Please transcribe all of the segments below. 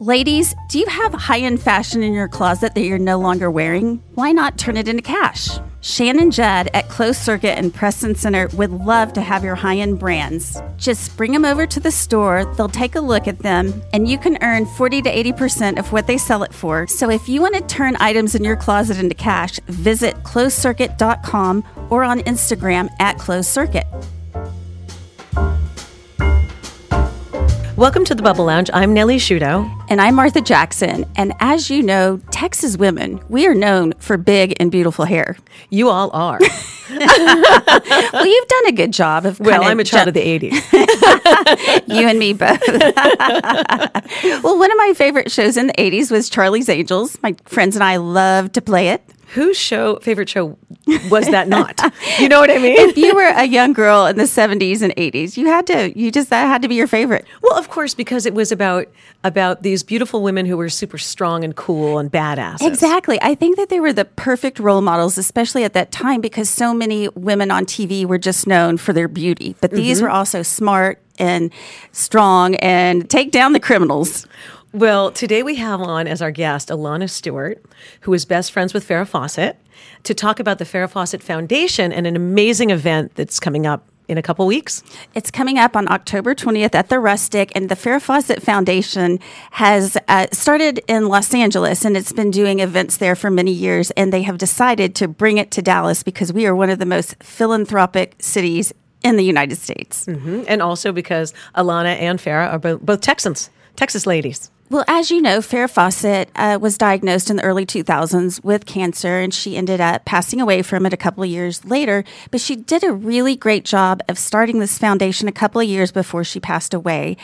Ladies, do you have high end fashion in your closet that you're no longer wearing? Why not turn it into cash? Shannon Judd at Closed Circuit and Preston Center would love to have your high end brands. Just bring them over to the store, they'll take a look at them, and you can earn 40 to 80% of what they sell it for. So if you want to turn items in your closet into cash, visit closedcircuit.com or on Instagram at Closed Circuit. Welcome to the Bubble Lounge. I'm Nellie Shudo. And I'm Martha Jackson. And as you know, Texas women, we are known for big and beautiful hair. You all are. well, you've done a good job of. Well, I'm a child ju- of the 80s. you and me both. well, one of my favorite shows in the 80s was Charlie's Angels. My friends and I loved to play it whose show favorite show was that not? you know what I mean? If you were a young girl in the 70s and 80s, you had to you just that had to be your favorite. Well, of course because it was about about these beautiful women who were super strong and cool and badass. Exactly. I think that they were the perfect role models especially at that time because so many women on TV were just known for their beauty, but these mm-hmm. were also smart and strong and take down the criminals. Well, today we have on as our guest Alana Stewart, who is best friends with Farrah Fawcett, to talk about the Farrah Fawcett Foundation and an amazing event that's coming up in a couple weeks. It's coming up on October 20th at the Rustic, and the Farrah Fawcett Foundation has uh, started in Los Angeles, and it's been doing events there for many years. And they have decided to bring it to Dallas because we are one of the most philanthropic cities in the United States, mm-hmm. and also because Alana and Farrah are both, both Texans, Texas ladies. Well, as you know, Farrah Fawcett uh, was diagnosed in the early 2000s with cancer, and she ended up passing away from it a couple of years later. But she did a really great job of starting this foundation a couple of years before she passed away.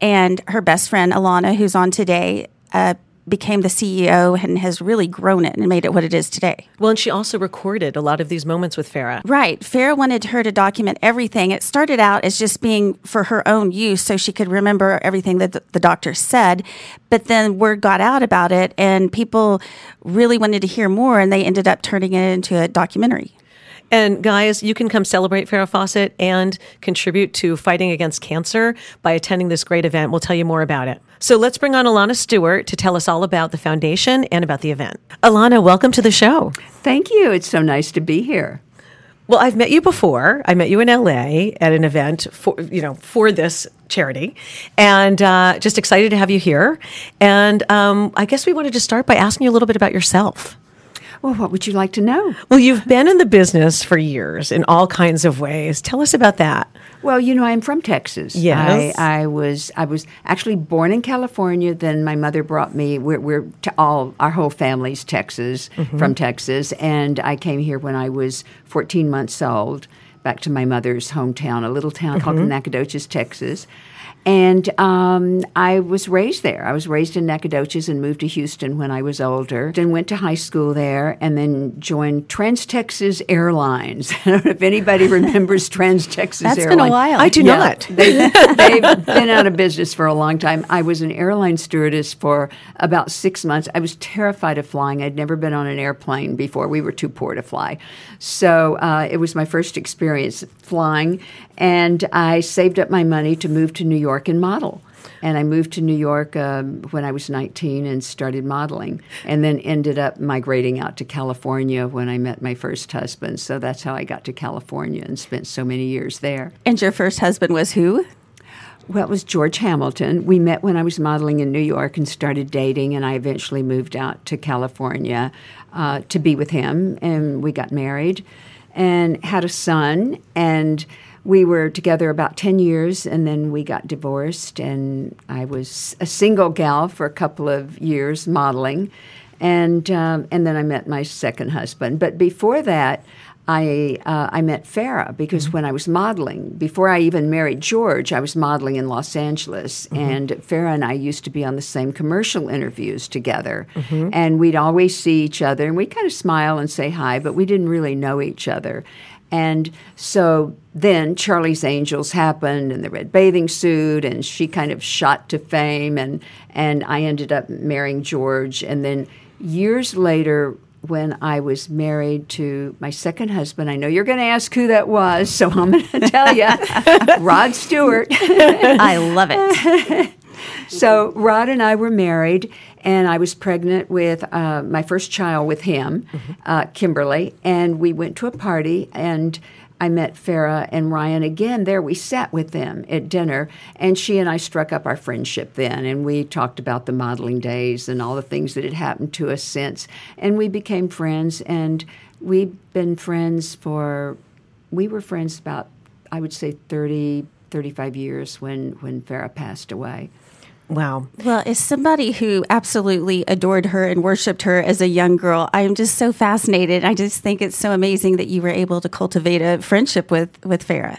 And her best friend, Alana, who's on today, uh, became the CEO and has really grown it and made it what it is today. Well, and she also recorded a lot of these moments with Farrah. Right. Farrah wanted her to document everything. It started out as just being for her own use so she could remember everything that the, the doctor said. But then word got out about it and people really wanted to hear more and they ended up turning it into a documentary. And guys, you can come celebrate Farrah Fawcett and contribute to fighting against cancer by attending this great event. We'll tell you more about it. So let's bring on Alana Stewart to tell us all about the foundation and about the event. Alana, welcome to the show. Thank you. It's so nice to be here. Well, I've met you before. I met you in LA at an event for you know for this charity, and uh, just excited to have you here. And um, I guess we wanted to start by asking you a little bit about yourself. Well, what would you like to know? Well, you've been in the business for years in all kinds of ways. Tell us about that. Well, you know, I'm from Texas. Yes, I, I was. I was actually born in California. Then my mother brought me. We're, we're to all our whole family's Texas mm-hmm. from Texas, and I came here when I was 14 months old, back to my mother's hometown, a little town mm-hmm. called Nacogdoches, Texas. And um, I was raised there. I was raised in Nacogdoches and moved to Houston when I was older. Then went to high school there and then joined Trans Texas Airlines. I don't know if anybody remembers Trans Texas Airlines. That's Airlines. been a while. I do yeah, not. They, have been out of business for a long time. I was an airline stewardess for about six months. I was terrified of flying. I'd never been on an airplane before. We were too poor to fly. So uh, it was my first experience flying. And I saved up my money to move to New York and model. And I moved to New York um, when I was 19 and started modeling, and then ended up migrating out to California when I met my first husband. So that's how I got to California and spent so many years there. And your first husband was who? Well, it was George Hamilton. We met when I was modeling in New York and started dating, and I eventually moved out to California uh, to be with him, and we got married and had a son. And we were together about 10 years and then we got divorced and i was a single gal for a couple of years modeling and, um, and then i met my second husband but before that I, uh, I met Farrah because mm-hmm. when I was modeling, before I even married George, I was modeling in Los Angeles. Mm-hmm. And Farrah and I used to be on the same commercial interviews together. Mm-hmm. And we'd always see each other and we'd kind of smile and say hi, but we didn't really know each other. And so then Charlie's Angels happened and the red bathing suit, and she kind of shot to fame. And, and I ended up marrying George. And then years later, when I was married to my second husband, I know you're going to ask who that was, so I'm going to tell you Rod Stewart. I love it. so Rod and I were married, and I was pregnant with uh, my first child with him, uh, Kimberly, and we went to a party and. I met Farrah and Ryan again there. We sat with them at dinner, and she and I struck up our friendship then. And we talked about the modeling days and all the things that had happened to us since. And we became friends, and we've been friends for, we were friends about, I would say, 30, 35 years when, when Farrah passed away. Wow. Well, as somebody who absolutely adored her and worshiped her as a young girl, I am just so fascinated. I just think it's so amazing that you were able to cultivate a friendship with, with Farrah.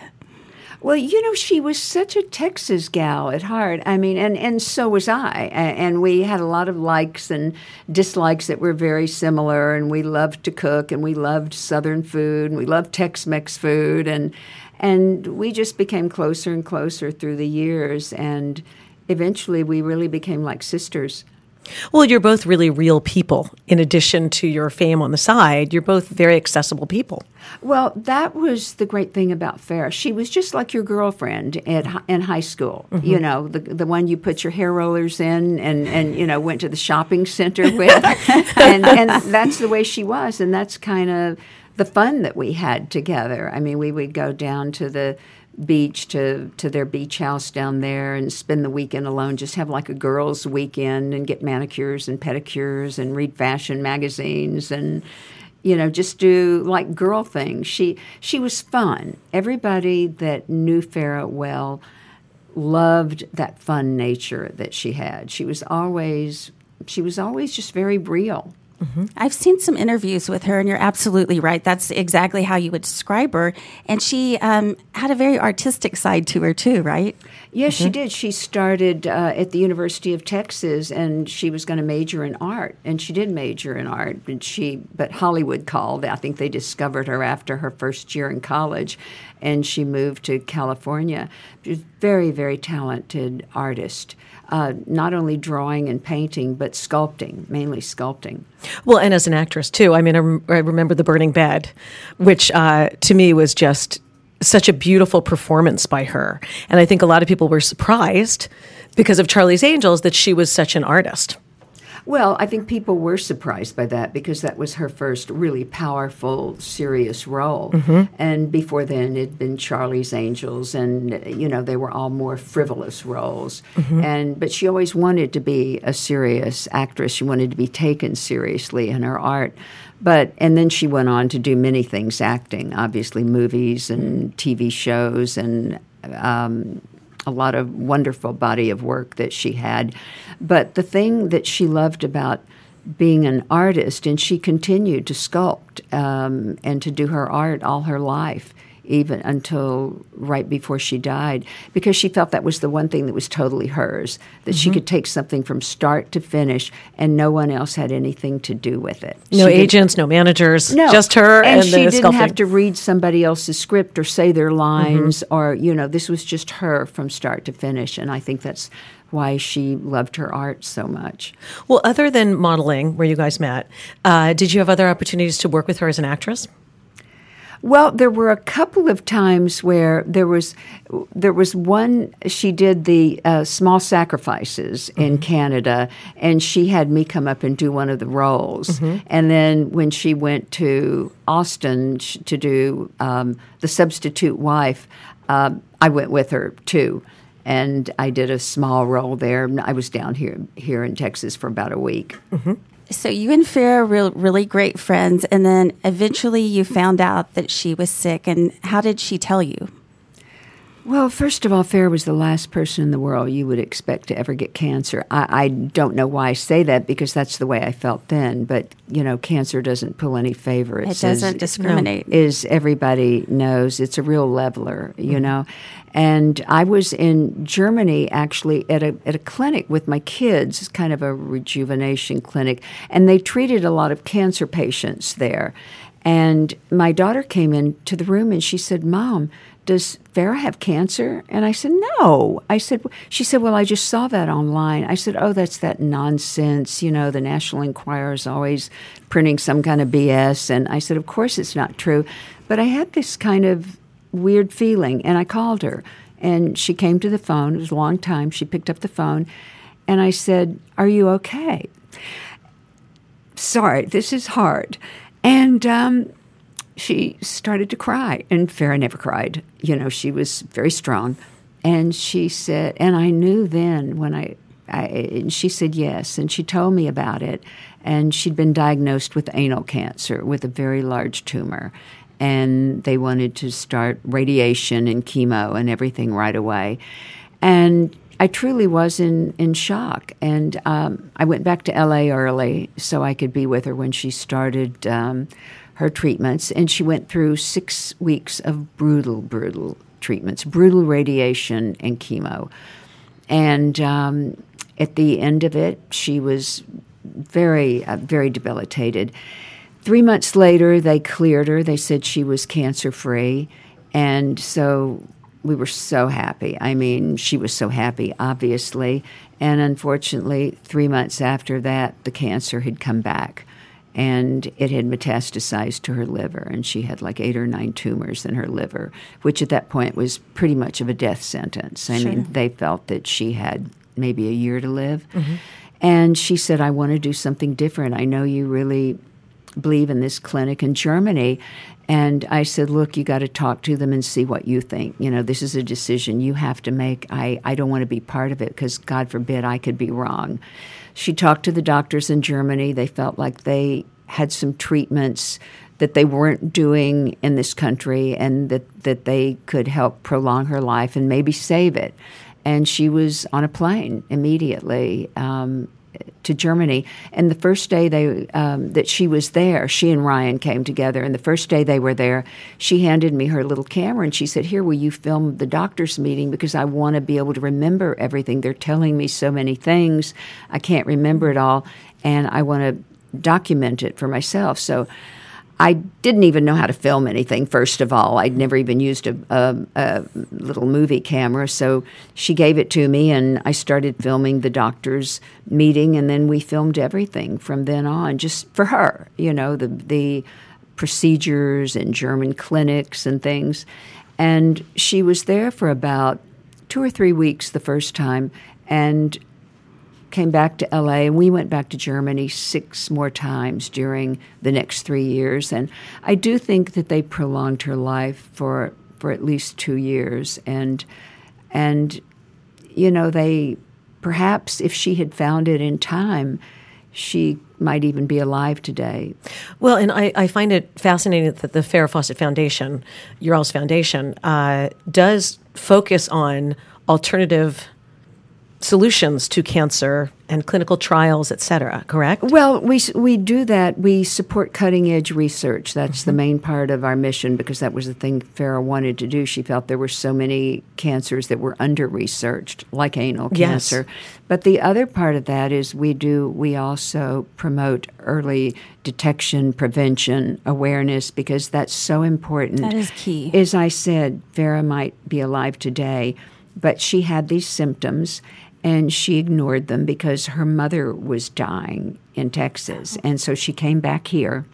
Well, you know, she was such a Texas gal at heart. I mean, and, and so was I. And we had a lot of likes and dislikes that were very similar. And we loved to cook and we loved Southern food and we loved Tex Mex food. And, and we just became closer and closer through the years. And eventually we really became like sisters. Well, you're both really real people. In addition to your fame on the side, you're both very accessible people. Well, that was the great thing about Farrah. She was just like your girlfriend at in high school. Mm-hmm. You know, the the one you put your hair rollers in and and you know went to the shopping center with, and and that's the way she was, and that's kind of the fun that we had together. I mean, we would go down to the beach to to their beach house down there and spend the weekend alone. Just have like a girls weekend and get manicures and pedicures and read fashion magazines and you know just do like girl things. She she was fun. Everybody that knew Farrah well loved that fun nature that she had. She was always she was always just very real Mm-hmm. I've seen some interviews with her, and you're absolutely right. That's exactly how you would describe her. And she um, had a very artistic side to her, too, right? Yes, mm-hmm. she did. She started uh, at the University of Texas, and she was going to major in art, and she did major in art. And she, but Hollywood called. I think they discovered her after her first year in college, and she moved to California. She was a very, very talented artist uh, not only drawing and painting, but sculpting, mainly sculpting. Well, and as an actress too. I mean, I, rem- I remember The Burning Bed, which uh, to me was just such a beautiful performance by her. And I think a lot of people were surprised because of Charlie's Angels that she was such an artist. Well, I think people were surprised by that because that was her first really powerful, serious role. Mm-hmm. And before then, it'd been Charlie's Angels, and you know they were all more frivolous roles. Mm-hmm. And but she always wanted to be a serious actress. She wanted to be taken seriously in her art. But and then she went on to do many things, acting, obviously movies and TV shows and. Um, a lot of wonderful body of work that she had. But the thing that she loved about being an artist, and she continued to sculpt um, and to do her art all her life even until right before she died, because she felt that was the one thing that was totally hers, that mm-hmm. she could take something from start to finish and no one else had anything to do with it. No she agents, no managers, no. just her and, and she didn't sculpting. have to read somebody else's script or say their lines mm-hmm. or, you know, this was just her from start to finish. And I think that's why she loved her art so much. Well, other than modeling, where you guys met, uh, did you have other opportunities to work with her as an actress? Well, there were a couple of times where there was there was one she did the uh, small sacrifices mm-hmm. in Canada, and she had me come up and do one of the roles. Mm-hmm. And then when she went to Austin to do um, the substitute wife, uh, I went with her too and I did a small role there. I was down here here in Texas for about a week. Mm-hmm. So you and Farrah were really great friends, and then eventually you found out that she was sick. And how did she tell you? Well, first of all, Fair was the last person in the world you would expect to ever get cancer. I, I, don't know why I say that because that's the way I felt then. But you know, cancer doesn't pull any favorites. It doesn't as, discriminate. Is everybody knows, it's a real leveler. You mm-hmm. know, and I was in Germany actually at a at a clinic with my kids. Kind of a rejuvenation clinic, and they treated a lot of cancer patients there. And my daughter came into the room and she said, "Mom." Does Farrah have cancer? And I said, no. I said, she said, well, I just saw that online. I said, oh, that's that nonsense. You know, the National Enquirer is always printing some kind of BS. And I said, of course it's not true. But I had this kind of weird feeling, and I called her. And she came to the phone. It was a long time. She picked up the phone, and I said, Are you okay? Sorry, this is hard. And um, she started to cry. And Farrah never cried. You know, she was very strong. And she said, and I knew then when I, I and she said yes. And she told me about it. And she'd been diagnosed with anal cancer with a very large tumor. And they wanted to start radiation and chemo and everything right away. And I truly was in, in shock. And um, I went back to LA early so I could be with her when she started um, her treatments. And she went through six weeks of brutal, brutal treatments, brutal radiation and chemo. And um, at the end of it, she was very, uh, very debilitated. Three months later, they cleared her. They said she was cancer free. And so we were so happy. I mean, she was so happy, obviously. And unfortunately, three months after that, the cancer had come back and it had metastasized to her liver. And she had like eight or nine tumors in her liver, which at that point was pretty much of a death sentence. I Sure. mean, they felt that she had maybe a year to live. Mm-hmm. And she said, I want to do something different. I know you really believe in this clinic in Germany. And I said, Look, you got to talk to them and see what you think. You know, this is a decision you have to make. I, I don't want to be part of it because, God forbid, I could be wrong. She talked to the doctors in Germany. They felt like they had some treatments that they weren't doing in this country and that, that they could help prolong her life and maybe save it. And she was on a plane immediately. Um, to Germany. And the first day they um, that she was there, she and Ryan came together. And the first day they were there, she handed me her little camera and she said, "Here, will you film the doctors' meeting because I want to be able to remember everything. They're telling me so many things, I can't remember it all, and I want to document it for myself." So. I didn't even know how to film anything, first of all. I'd never even used a, a, a little movie camera. So she gave it to me, and I started filming the doctor's meeting, and then we filmed everything from then on, just for her, you know, the, the procedures and German clinics and things. And she was there for about two or three weeks the first time, and came back to LA and we went back to Germany six more times during the next three years. And I do think that they prolonged her life for for at least two years. And and you know, they perhaps if she had found it in time, she might even be alive today. Well, and I, I find it fascinating that the Farrah Fawcett Foundation, Ural's foundation, uh, does focus on alternative solutions to cancer and clinical trials, et cetera, correct? Well, we we do that. We support cutting edge research. That's the mm-hmm. main part of our mission because that was the thing Farrah wanted to do. She felt there were so many cancers that were under researched, like anal Yes. cancer. But the other part of that is we do we also promote early detection, prevention, awareness because that's so important. That is key. As I said, Farrah might be alive today, but she had these symptoms and she ignored them because her mother was dying in Texas. And so she came back here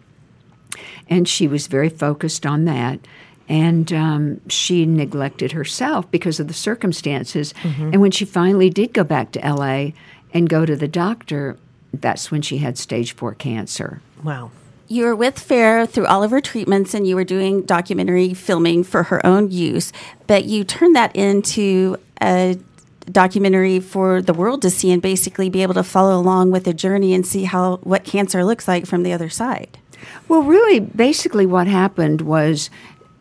and she was very focused on that. And um, she neglected herself because of the circumstances. And when she finally did go back to LA and go to the doctor, that's when she had stage four cancer. Wow. You were with Fair through all of her treatments and you were doing documentary filming for her own use, but you turned that into a documentary for the world to see and basically be able to follow along with the journey and see how what cancer looks like from the other side. Well, really, basically, what happened was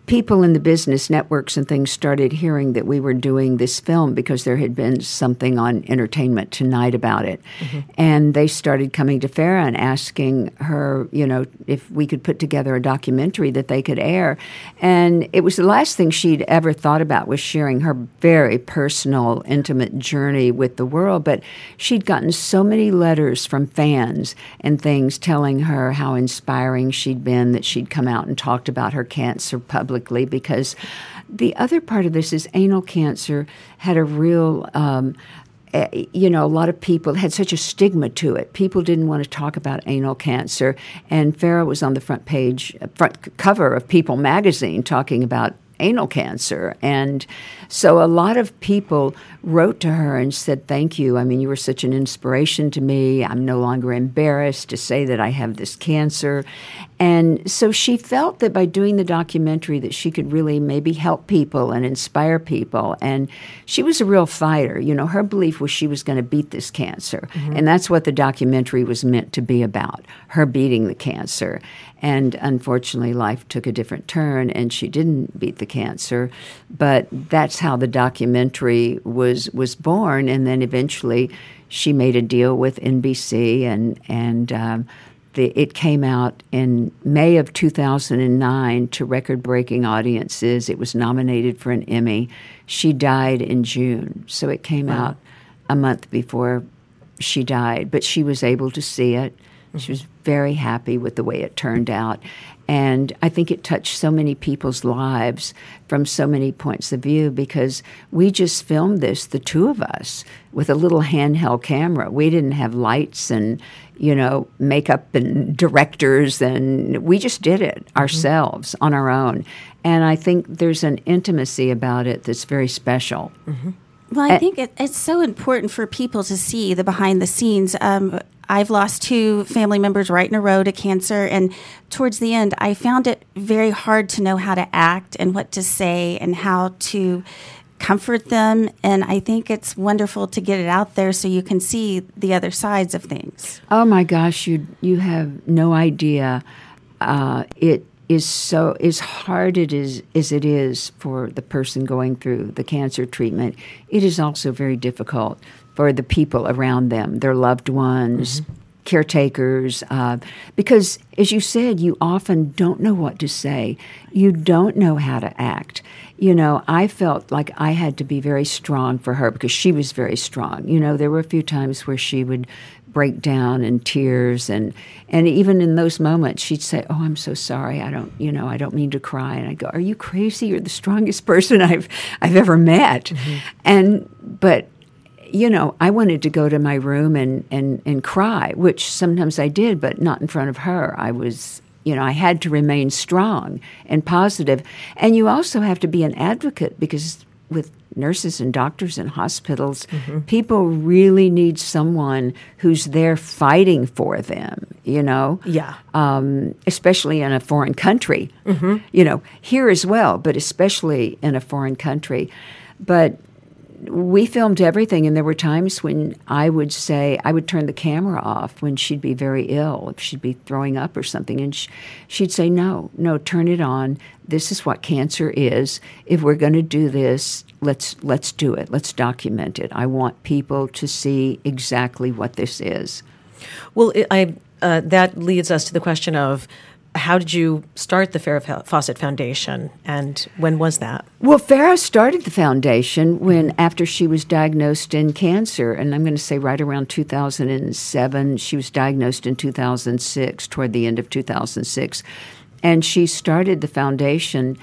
people in the business networks and things started hearing that we were doing this film because there had been something on Entertainment Tonight about it. Mm-hmm. And they started coming to Farrah and asking her, you know, if we could put together a documentary that they could air. And it was the last thing she'd ever thought about was sharing her very personal, intimate journey with the world. But she'd gotten so many letters from fans and things telling her how inspiring she'd been that she'd come out and talked about her cancer publicly because the other part of this is anal cancer had a real um, eh, you know, a lot of people had such a stigma to it. People didn't want to talk about anal cancer, and Farrah was on the front page, front cover of People magazine, talking about anal cancer. And so a lot of people wrote to her and said, Thank you. I mean, you were such an inspiration to me. I'm no longer embarrassed to say that I have this cancer. And so she felt that by doing the documentary that she could really maybe help people and inspire people. And she was a real fighter. You know, her belief was she was going to beat this cancer. Mm-hmm. And that's what the documentary was meant to be about, her beating the cancer. And unfortunately, life took a different turn and she didn't beat the cancer. But that's how the documentary was, was born. And then eventually she made a deal with NBC and, and um, the, it came out in May of 2009 to record breaking audiences. It was nominated for an Emmy. She died in June. So it came wow. out a month before she died, but she was able to see it. She was very happy with the way it turned out. And I think it touched so many people's lives from so many points of view because we just filmed this, the two of us, with a little handheld camera. We didn't have lights and, you know, makeup and directors, and we just did it mm-hmm. ourselves on our own. And I think there's an intimacy about it that's very special. Mm-hmm. Well, I think it, it's so important for people to see the behind the scenes. Um, I've lost two family members right in a row to cancer. And towards the end, I found it very hard to know how to act and what to say and how to comfort them. And I think it's wonderful to get it out there so you can see the other sides of things. Oh my gosh, you you have no idea. Uh, it is so as hard it is as it is for the person going through the cancer treatment. It is also very difficult for the people around them, their loved ones, mm-hmm. caretakers, uh, because as you said, you often don't know what to say. You don't know how to act. You know, I felt like I had to be very strong for her because she was very strong. You know, there were a few times where she would break down in tears and and even in those moments she'd say oh i'm so sorry i don't you know i don't mean to cry and i go are you crazy you're the strongest person i've i've ever met mm-hmm. and but you know, I wanted to go to my room and, and, and cry, which sometimes I did, but not in front of her. I was, you know, I had to remain strong and. And you also have to be an advocate because with nurses and doctors and hospitals, mm-hmm. people really need someone who's there fighting for them, you know? Yeah. Um, especially in a foreign country, mm-hmm. you know, here as well, but especially in a foreign country. But we filmed everything, and there were times when I would say, I would turn the camera off when she'd be very ill, if she'd be throwing up or something. And she'd say, No, no, turn it on. This is what cancer is. If we're going to do this, let's, let's do it. Let's document it. I want people to see exactly what this is. Well, I, uh, that leads us to the question of how did you start the Farrah Fawcett Foundation, and when was that? Well, Farrah started the foundation when, after she was diagnosed in cancer, and I'm going to say right around 2007. She was diagnosed in 2006, toward the end of 2006, and she started the foundation,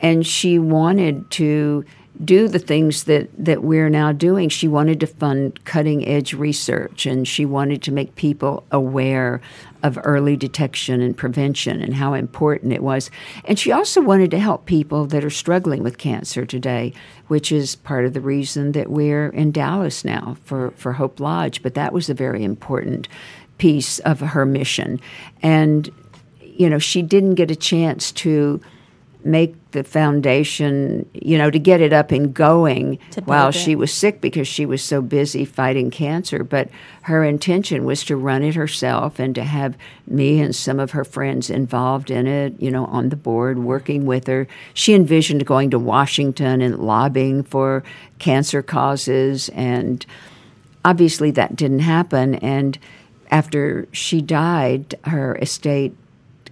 and she wanted to do the things that, that we're now doing. She wanted to fund cutting edge research and she wanted to make people aware of early detection and prevention and how important it was. And she also wanted to help people that are struggling with cancer today, which is part of the reason that we're in Dallas now for, for Hope Lodge. But that was a very important piece of her mission. And, you know, she didn't get a chance to make the foundation, you know, to get it up and going while it. she was sick because she was so busy fighting cancer. But her intention was to run it herself and to have me and some of her friends involved in it, you know, on the board, working with her. She envisioned going to Washington and lobbying for cancer causes. And obviously that didn't happen. And after she died, her estate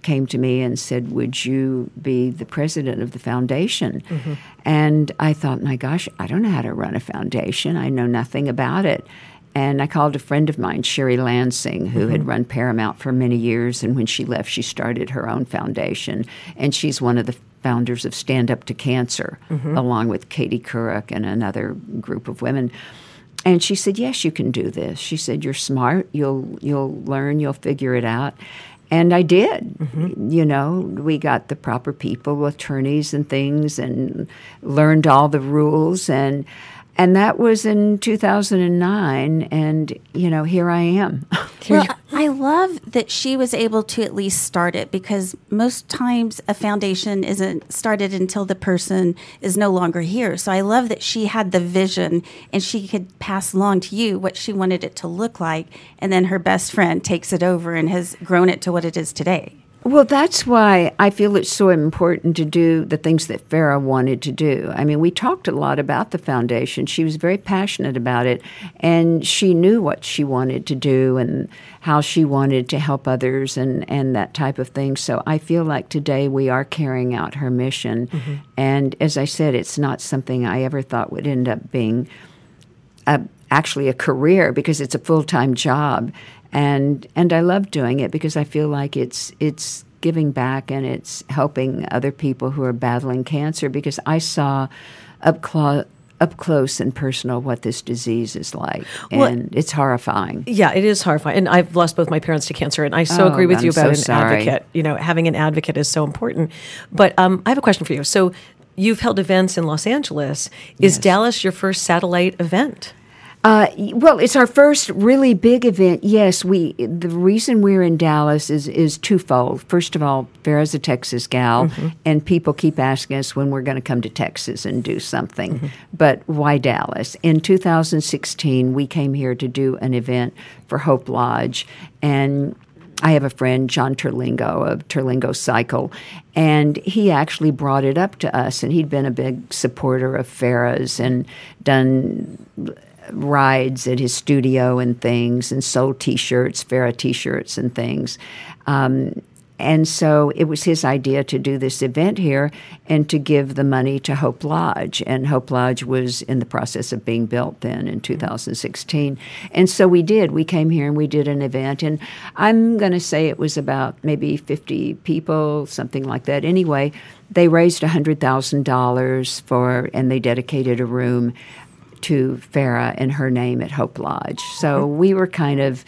came to me and said, Would you be the president of the foundation? Mm-hmm. And I thought, My gosh, I don't know how to run a foundation. I know nothing about it. And I called a friend of mine, Sherry Lansing, who mm-hmm. had run Paramount for many years. And when she left, she started her own foundation. And she's one of the founders of Stand Up to Cancer, mm-hmm. along with Katie Couric and another group of women. And she said, "Yes, you can do this." She said, "You're smart. You'll you'll learn. You'll figure it out." And I did. Mm-hmm. You know, we got the proper people, attorneys and things, and learned all the rules and. And that was in 2009, and you know, here I am. Well, love that she was able to at least start it because most times a foundation isn't started until the person is no longer here. So I love that she had the vision and she could pass along to you what she wanted it to look like. And then her best friend takes it over and has grown it to what it is today. Well, that's why I feel it's so important to do the things that Farrah wanted to do. I mean, we talked a lot about the foundation. She was very passionate about it, and she knew what she wanted to do and how she wanted to help others and, and that type of thing. So I feel like today we are carrying out her mission. Mm-hmm. And as I said, it's not something I ever thought would end up being a, actually a career because it's a full time job, and and I love doing it because I feel like it's it's giving back and it's helping other people who are battling cancer because I saw up close. Up close and personal, what this disease is like, Well- and it's horrifying. Yeah, it is horrifying. And I've lost both my parents to cancer, and I so Oh, agree with you I'm about so an sorry. advocate. You know, having an advocate is so important. But um, I have a question for you. So you've held events in Los Angeles. Is Yes. Dallas your first satellite event? Uh, well, it's our first really big event. Yes, we. The reason we're in Dallas is is twofold. First of all, Farrah's a Texas gal, and people keep asking us when we're going to come to Texas and do something. But why Dallas? In 2016, we came here to do an event for Hope Lodge, and I have a friend, John Terlingo of Terlingo Cycle, and he actually brought it up to us. And he'd been a big supporter of Farrah's and done rides at his studio and things and sold T-shirts, Farrah T-shirts and things. Um, and so it was his idea to do this event here and to give the money to Hope Lodge. And Hope Lodge was in the process of being built then in 2016. And so we did. We came here and we did an event. And I'm going to say it was about maybe 50 people, something like that. Anyway, they raised $100,000 for, and they dedicated a room to Farrah and her name at Hope Lodge. So we were kind of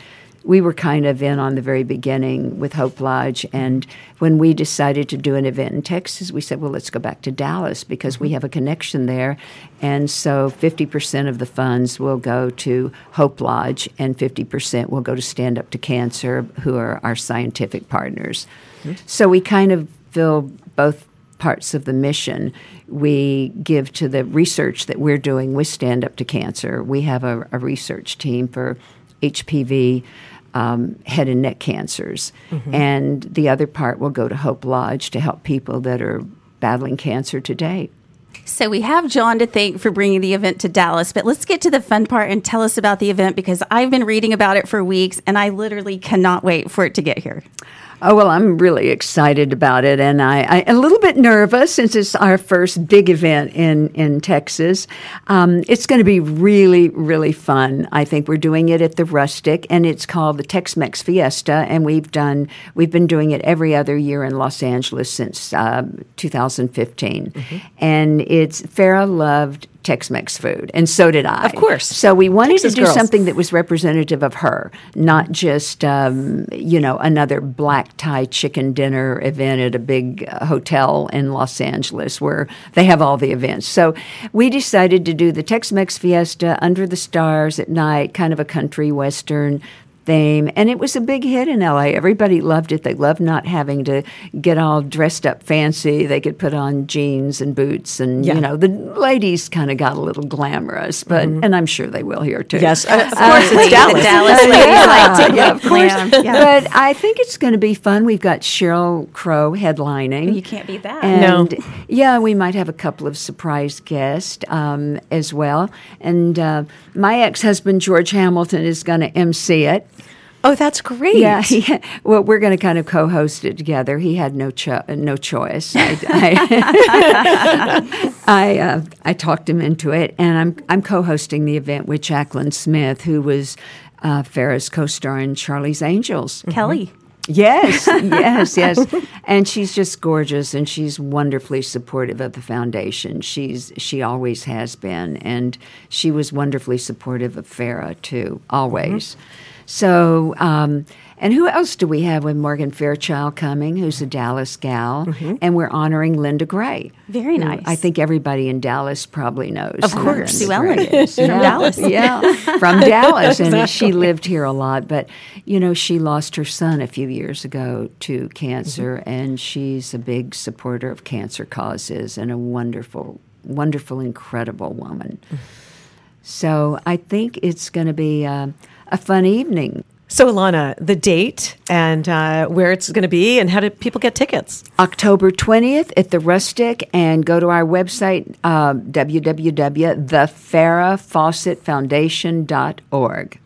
we were kind of in on the very beginning with Hope Lodge. And when we decided to do an event in Texas we said well let's go back to Dallas because we mm-hmm. have a connection there. And so 50% of the funds will go to Hope Lodge and 50% will go to Stand Up to Cancer who are our scientific partners. So we kind of fill both parts of the mission we give to the research that we're doing with Stand Up to Cancer. We have a, a research team for HPV, um, head and neck cancers, and the other part will go to Hope Lodge to help people that are battling cancer today. So we have John to thank for bringing the event to Dallas, but let's get to the fun part and tell us about the event because I've been reading about it for weeks and I literally cannot wait for it to get here. Oh well, I'm really excited about it, and I, I a little bit nervous since it's our first big event in in Texas. Um, it's going to be really really fun. I think we're doing it at the Rustic, and it's called the Tex-Mex Fiesta, and we've done we've been doing it every other year in Los Angeles since uh, 2015, and it's Farrah loved. Tex-Mex food, and so did I. Of course. So we wanted Texas to do girls. something that was representative of her, not just um, you know another black tie chicken dinner event at a big uh, hotel in Los Angeles where they have all the events. So we decided to do the Tex-Mex Fiesta under the stars at night, kind of a country western theme, and it was a big hit in LA. Everybody loved it. They loved not having to get all dressed up fancy. They could put on jeans and boots, and Yeah. you know the ladies kind of got a little glamorous, but and I'm sure they will here too. Yes, uh, of course, Absolutely. it's Dallas. Dallas ladies yeah, like to yeah, of course. Yeah. But I think it's going to be fun. We've got Sheryl Crow headlining. You can't beat that. And No. yeah, we might have a couple of surprise guests um, as well. And uh, my ex-husband George Hamilton is going to MC it. Oh, that's great. Yeah, he, well, we're going to kind of co-host it together. He had no cho- no choice. I I, I, uh, I talked him into it, and I'm I'm co-hosting the event with Jaclyn Smith, who was uh, Farrah's co-star in Charlie's Angels. Kelly. Yes, yes, yes. And she's just gorgeous and she's wonderfully supportive of the foundation. She's she always has been and she was wonderfully supportive of Farrah too, always. So um, And who else do we have with Morgan Fairchild coming, who's a Dallas gal? Mm-hmm. And we're honoring Linda Gray. Very nice. I think everybody in Dallas probably knows. Of course. Sue Ellen is. from Yeah. Dallas. Yeah, from Dallas. And she lived here a lot. But, you know, she lost her son a few years ago to cancer, and she's a big supporter of cancer causes and a wonderful, wonderful, incredible woman. So I think it's going to be uh, a fun evening. So, Alana, the date and uh, where it's going to be, and how do people get tickets? October 20th at the Rustic, and go to our website, uh, www.thefarrahfawcettfoundation.org.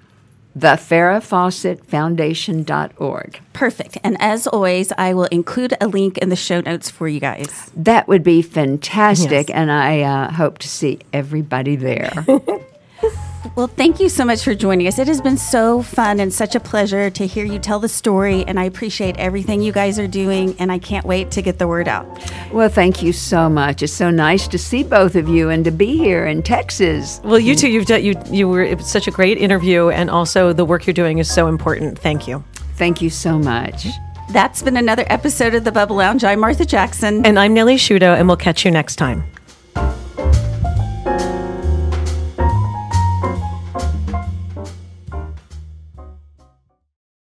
Thefarrahfawcettfoundation.org. Perfect. And as always, I will include a link in the show notes for you guys. That would be fantastic, Yes. and I uh, hope to see everybody there. Well, thank you so much for joining us. It has been so fun and such a pleasure to hear you tell the story, and I appreciate everything you guys are doing, and I can't wait to get the word out. well, thank you so much. It's so nice to see both of you and to be here in Texas. Well, you two, you've done, you you were it was such a great interview, and also the work you're doing is so important. Thank you. Thank you so much. That's been another episode of the Bubble Lounge. I'm Martha Jackson. And I'm Nellie Shudo, and we'll catch you next time.